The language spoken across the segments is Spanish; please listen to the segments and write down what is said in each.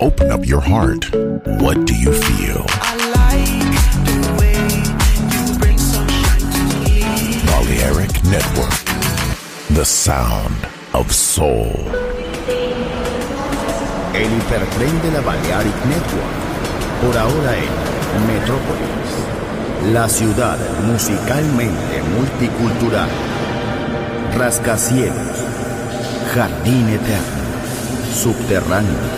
Open up your heart. What do you feel? I like the way you bring sunshine to me. Balearic Network. The sound of soul. El hipertren de la Balearic Network. Por ahora en Metrópolis. La ciudad musicalmente multicultural. Rascacielos. Jardín eterno. Subterráneo.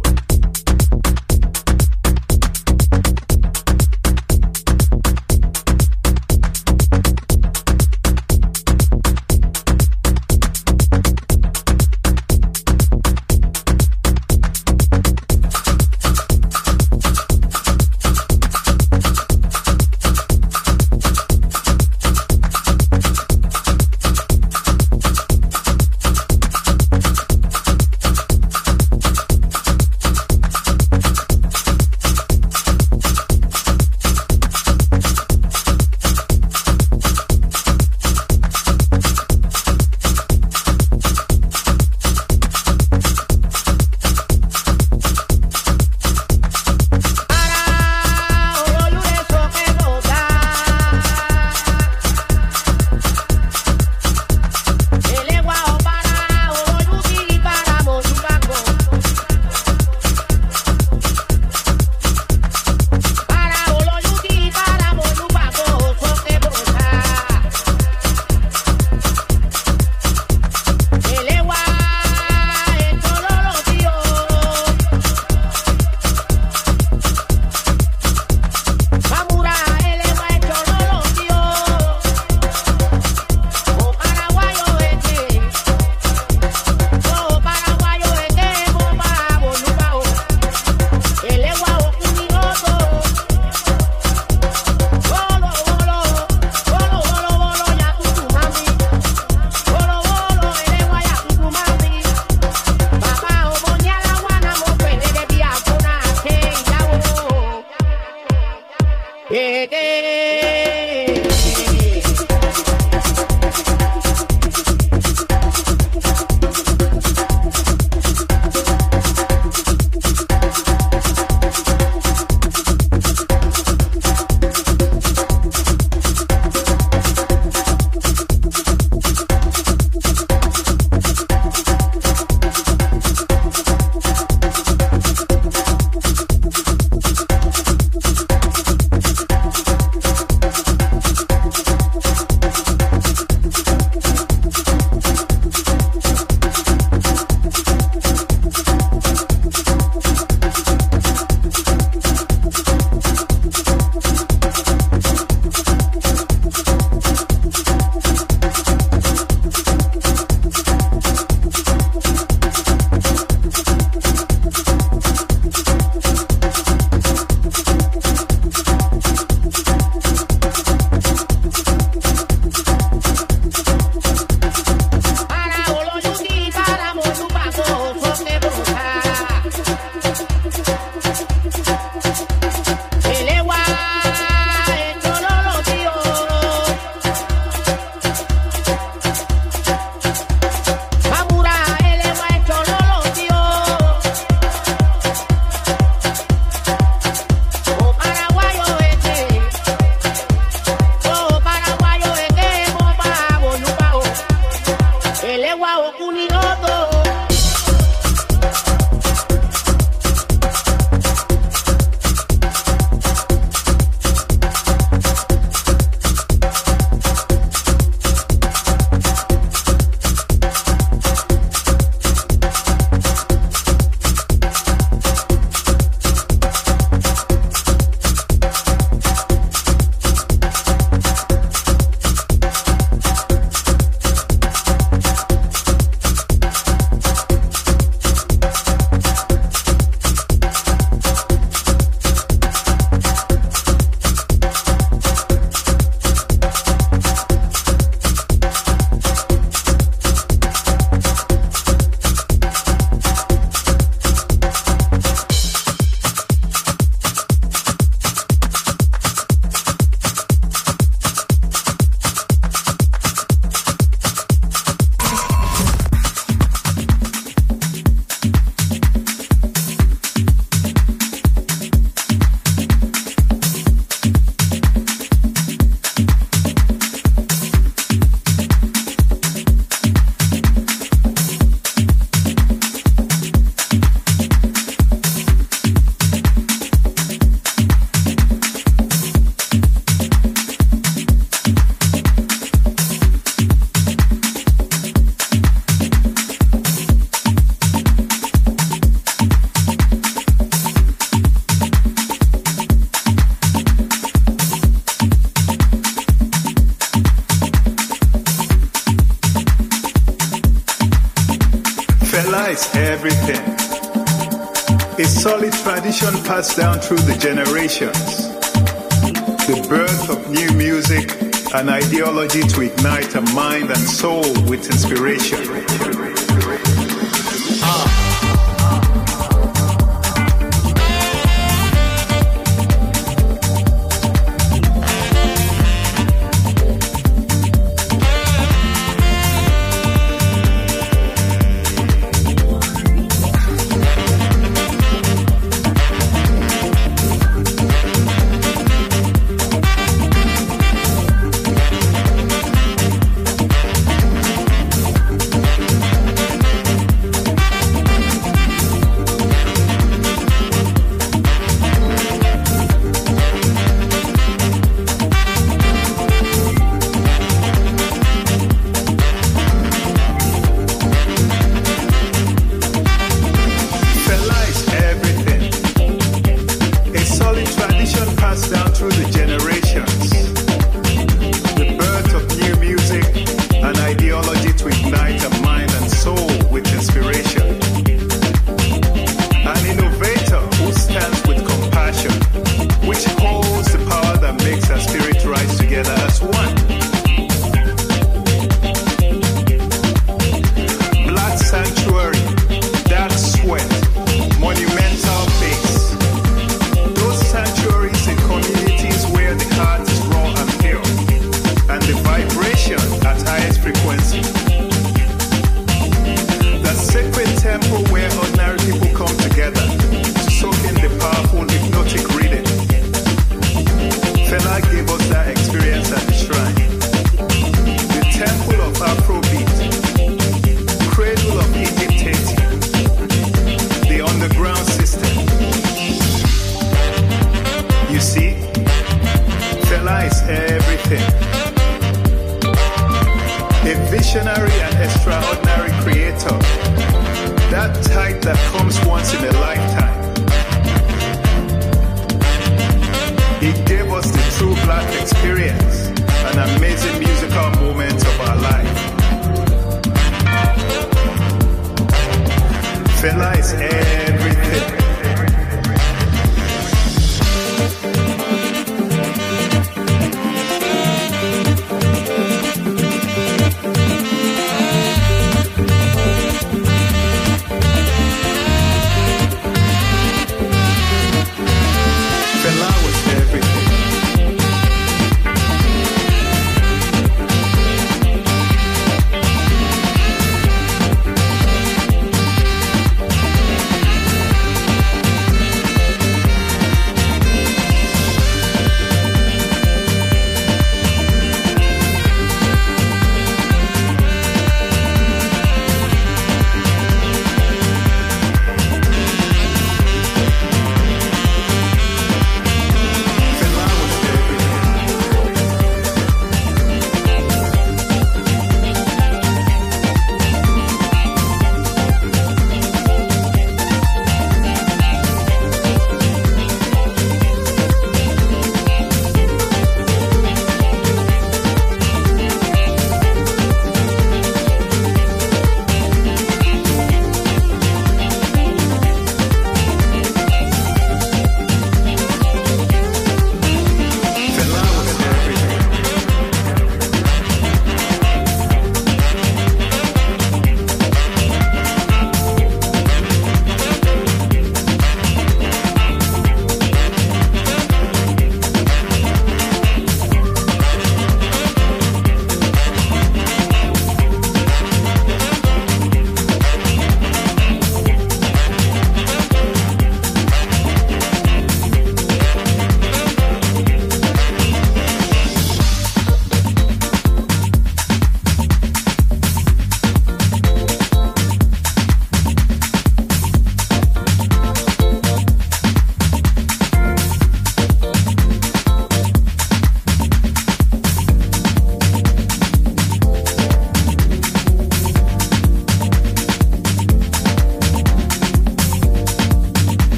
Experience,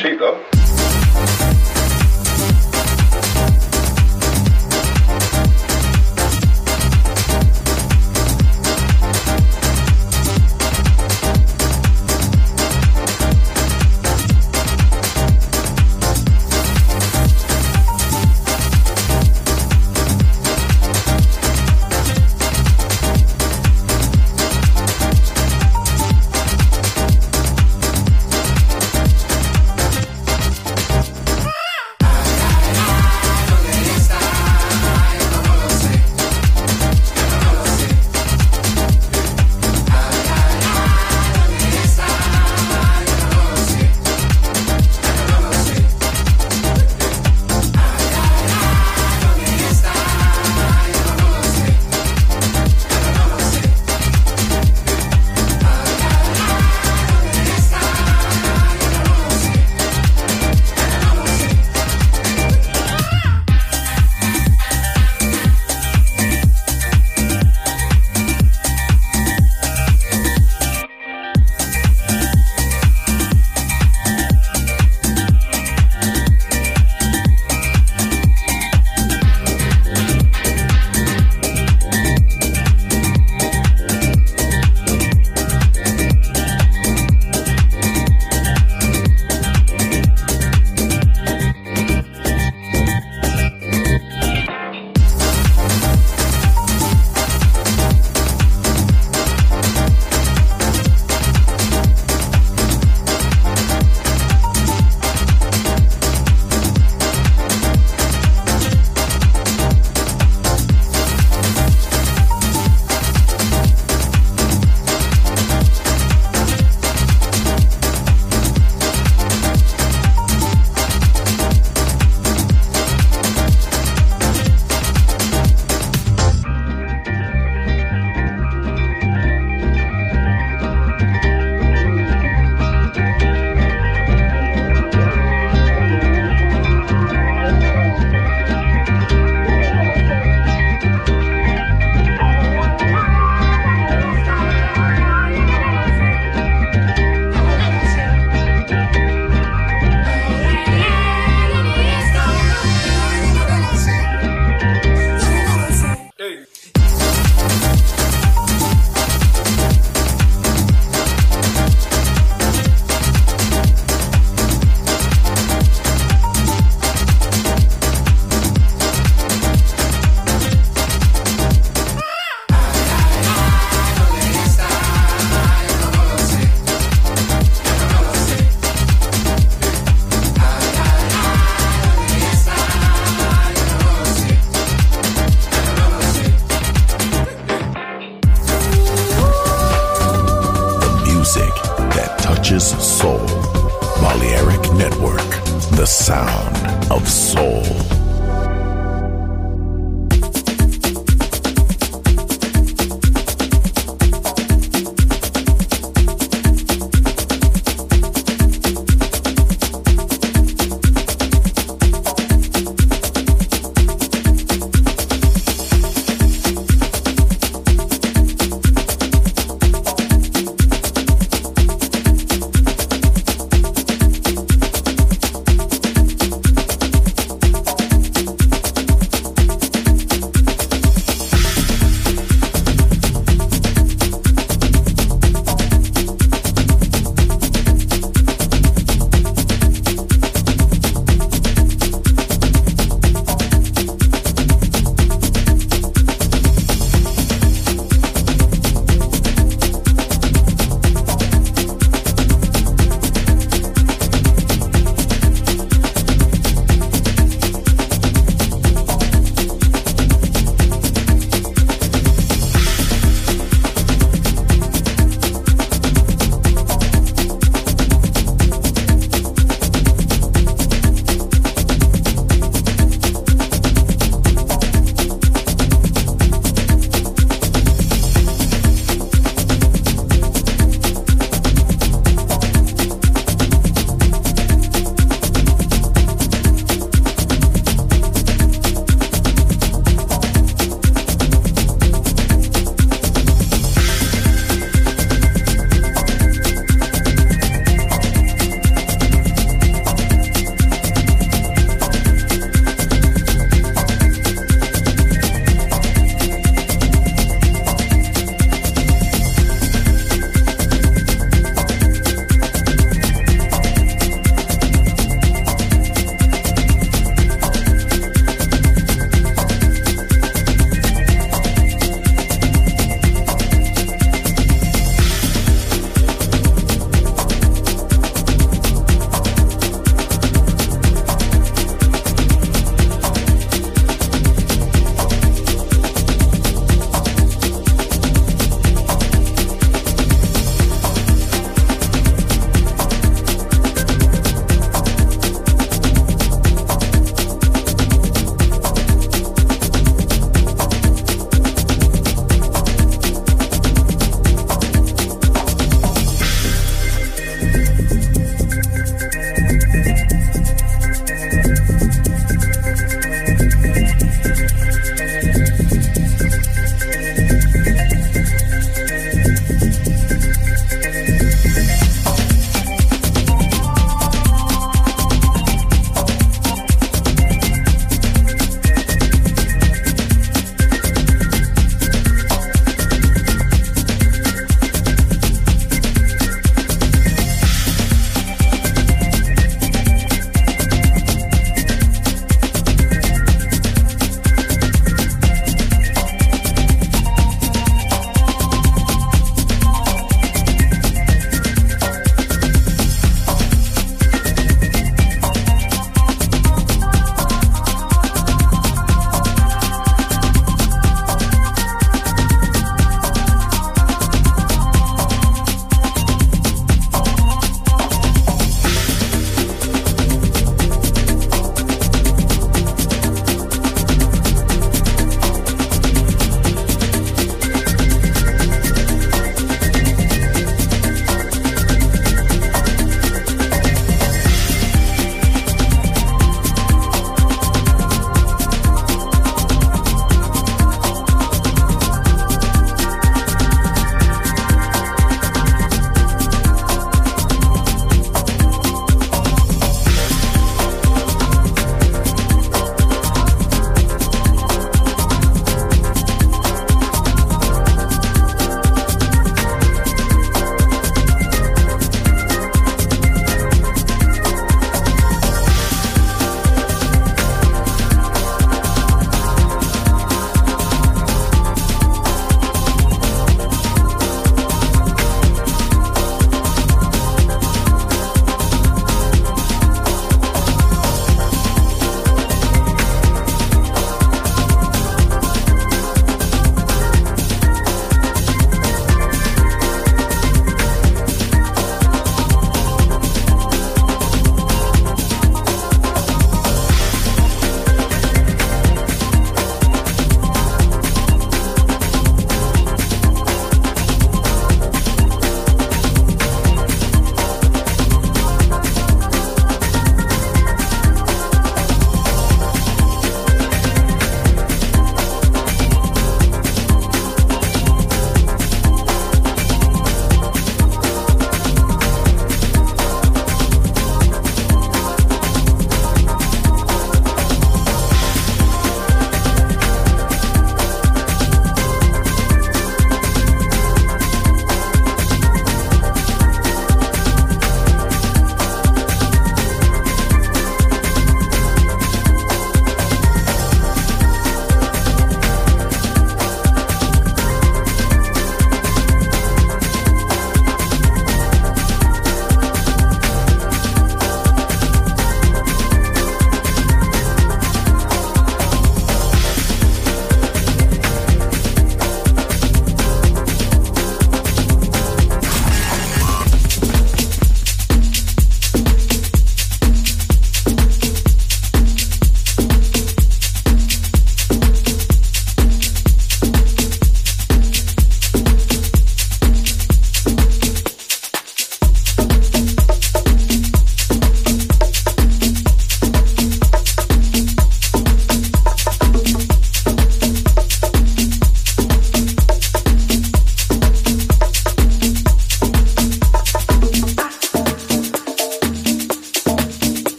Cheap though.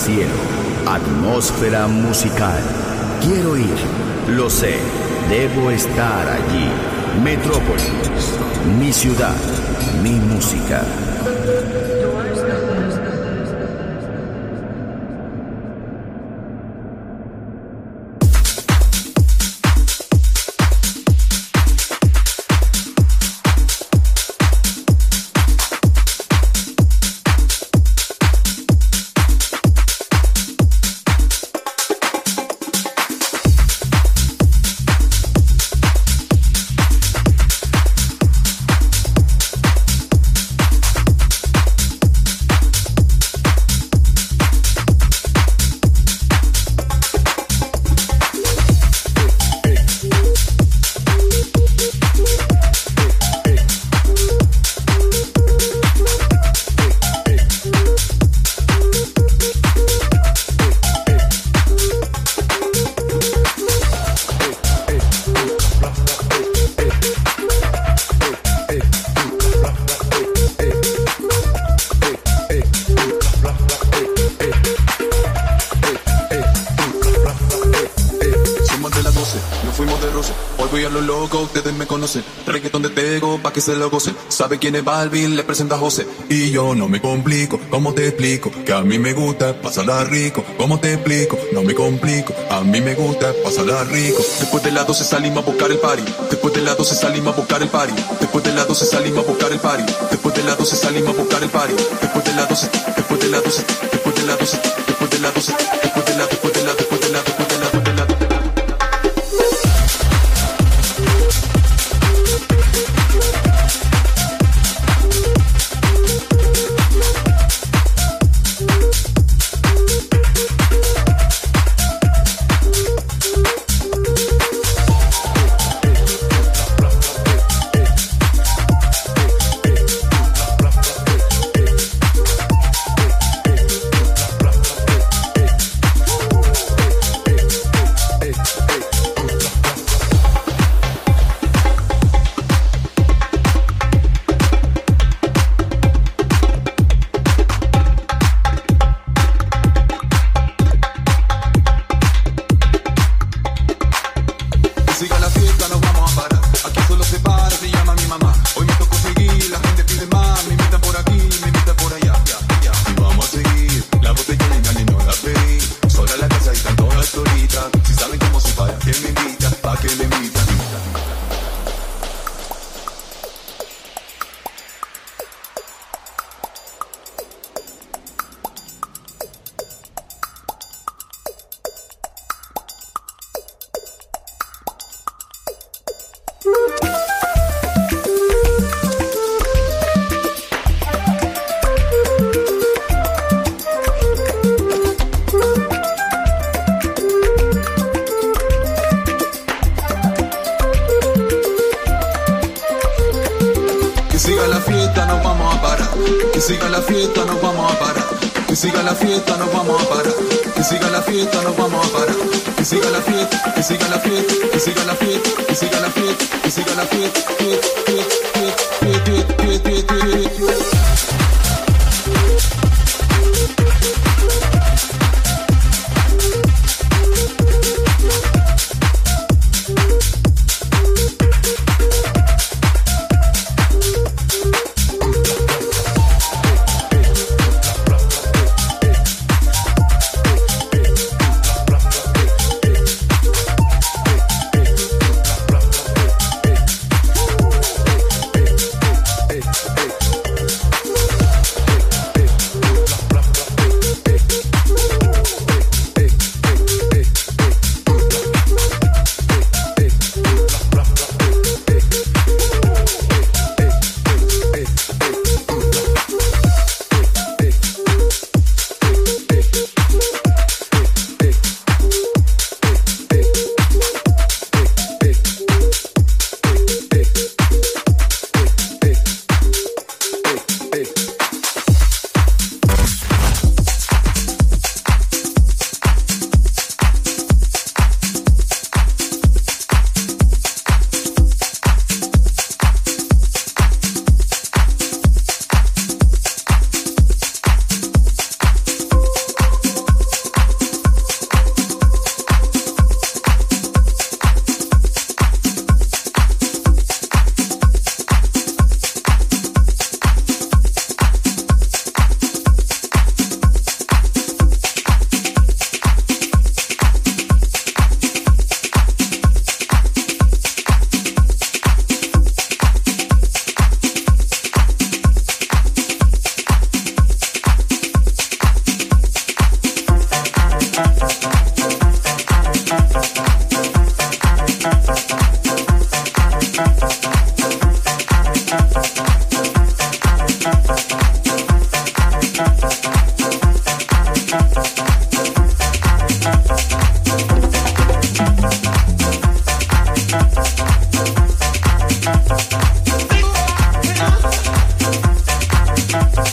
Cielo, atmósfera musical. Quiero ir, lo sé, debo estar allí. Metrópolis, mi ciudad, mi música. Se lo gocen. Sabe quién es Balvin, le presenta a José. Y yo no me complico, ¿cómo te explico? Que a mí me gusta pasarla rico. ¿Cómo te explico? No me complico, a mí me gusta pasarla rico. Después de las 12 salimos a buscar el party. Después de las 12 salimos a buscar el party. Después de las 12 salimos a buscar el party. Después de las 12 salimos a buscar el party. Después de las 12, después de las 12, después de las 12, después de las 12,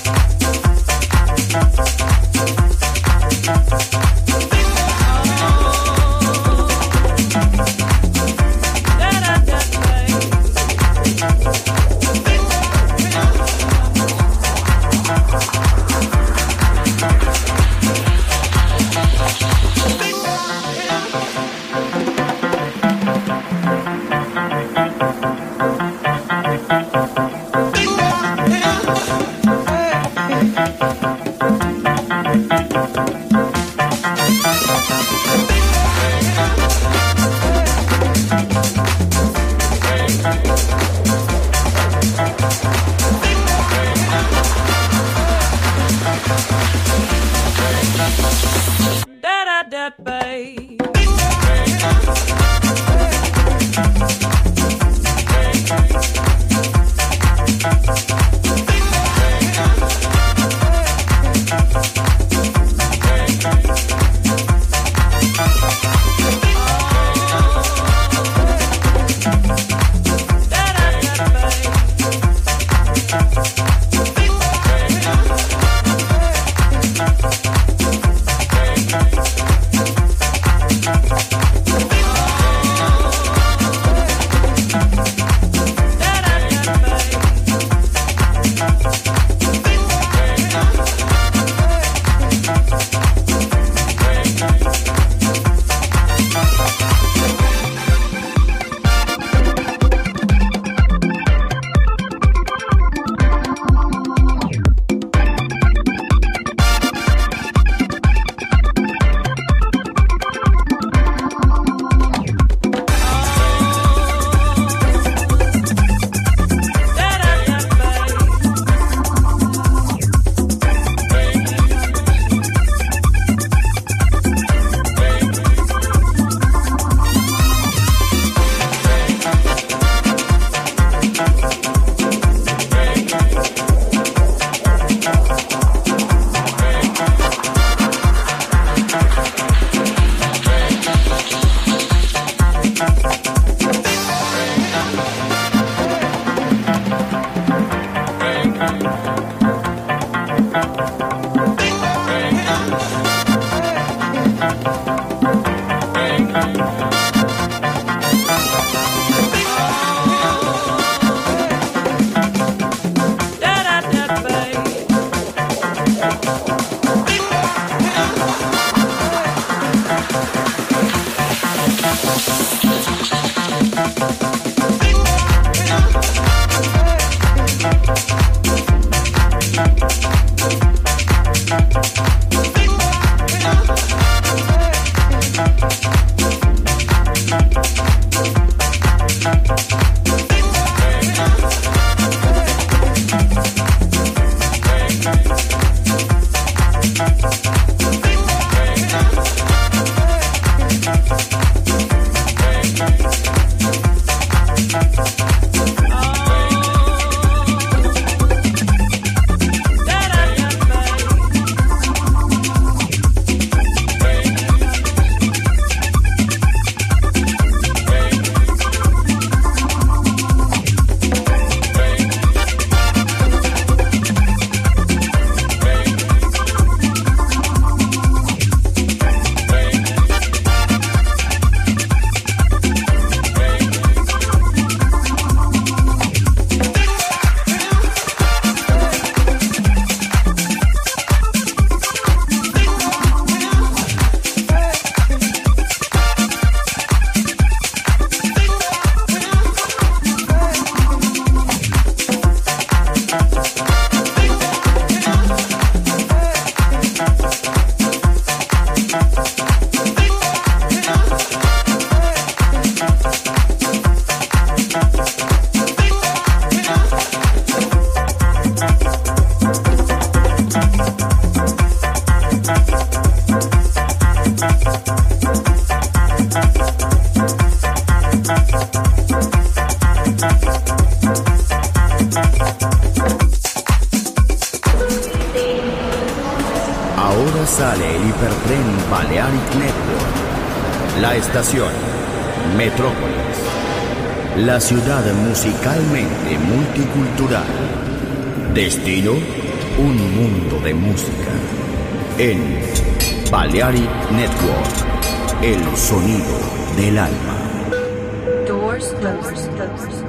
Bye. El sonido del alma. Doors closed.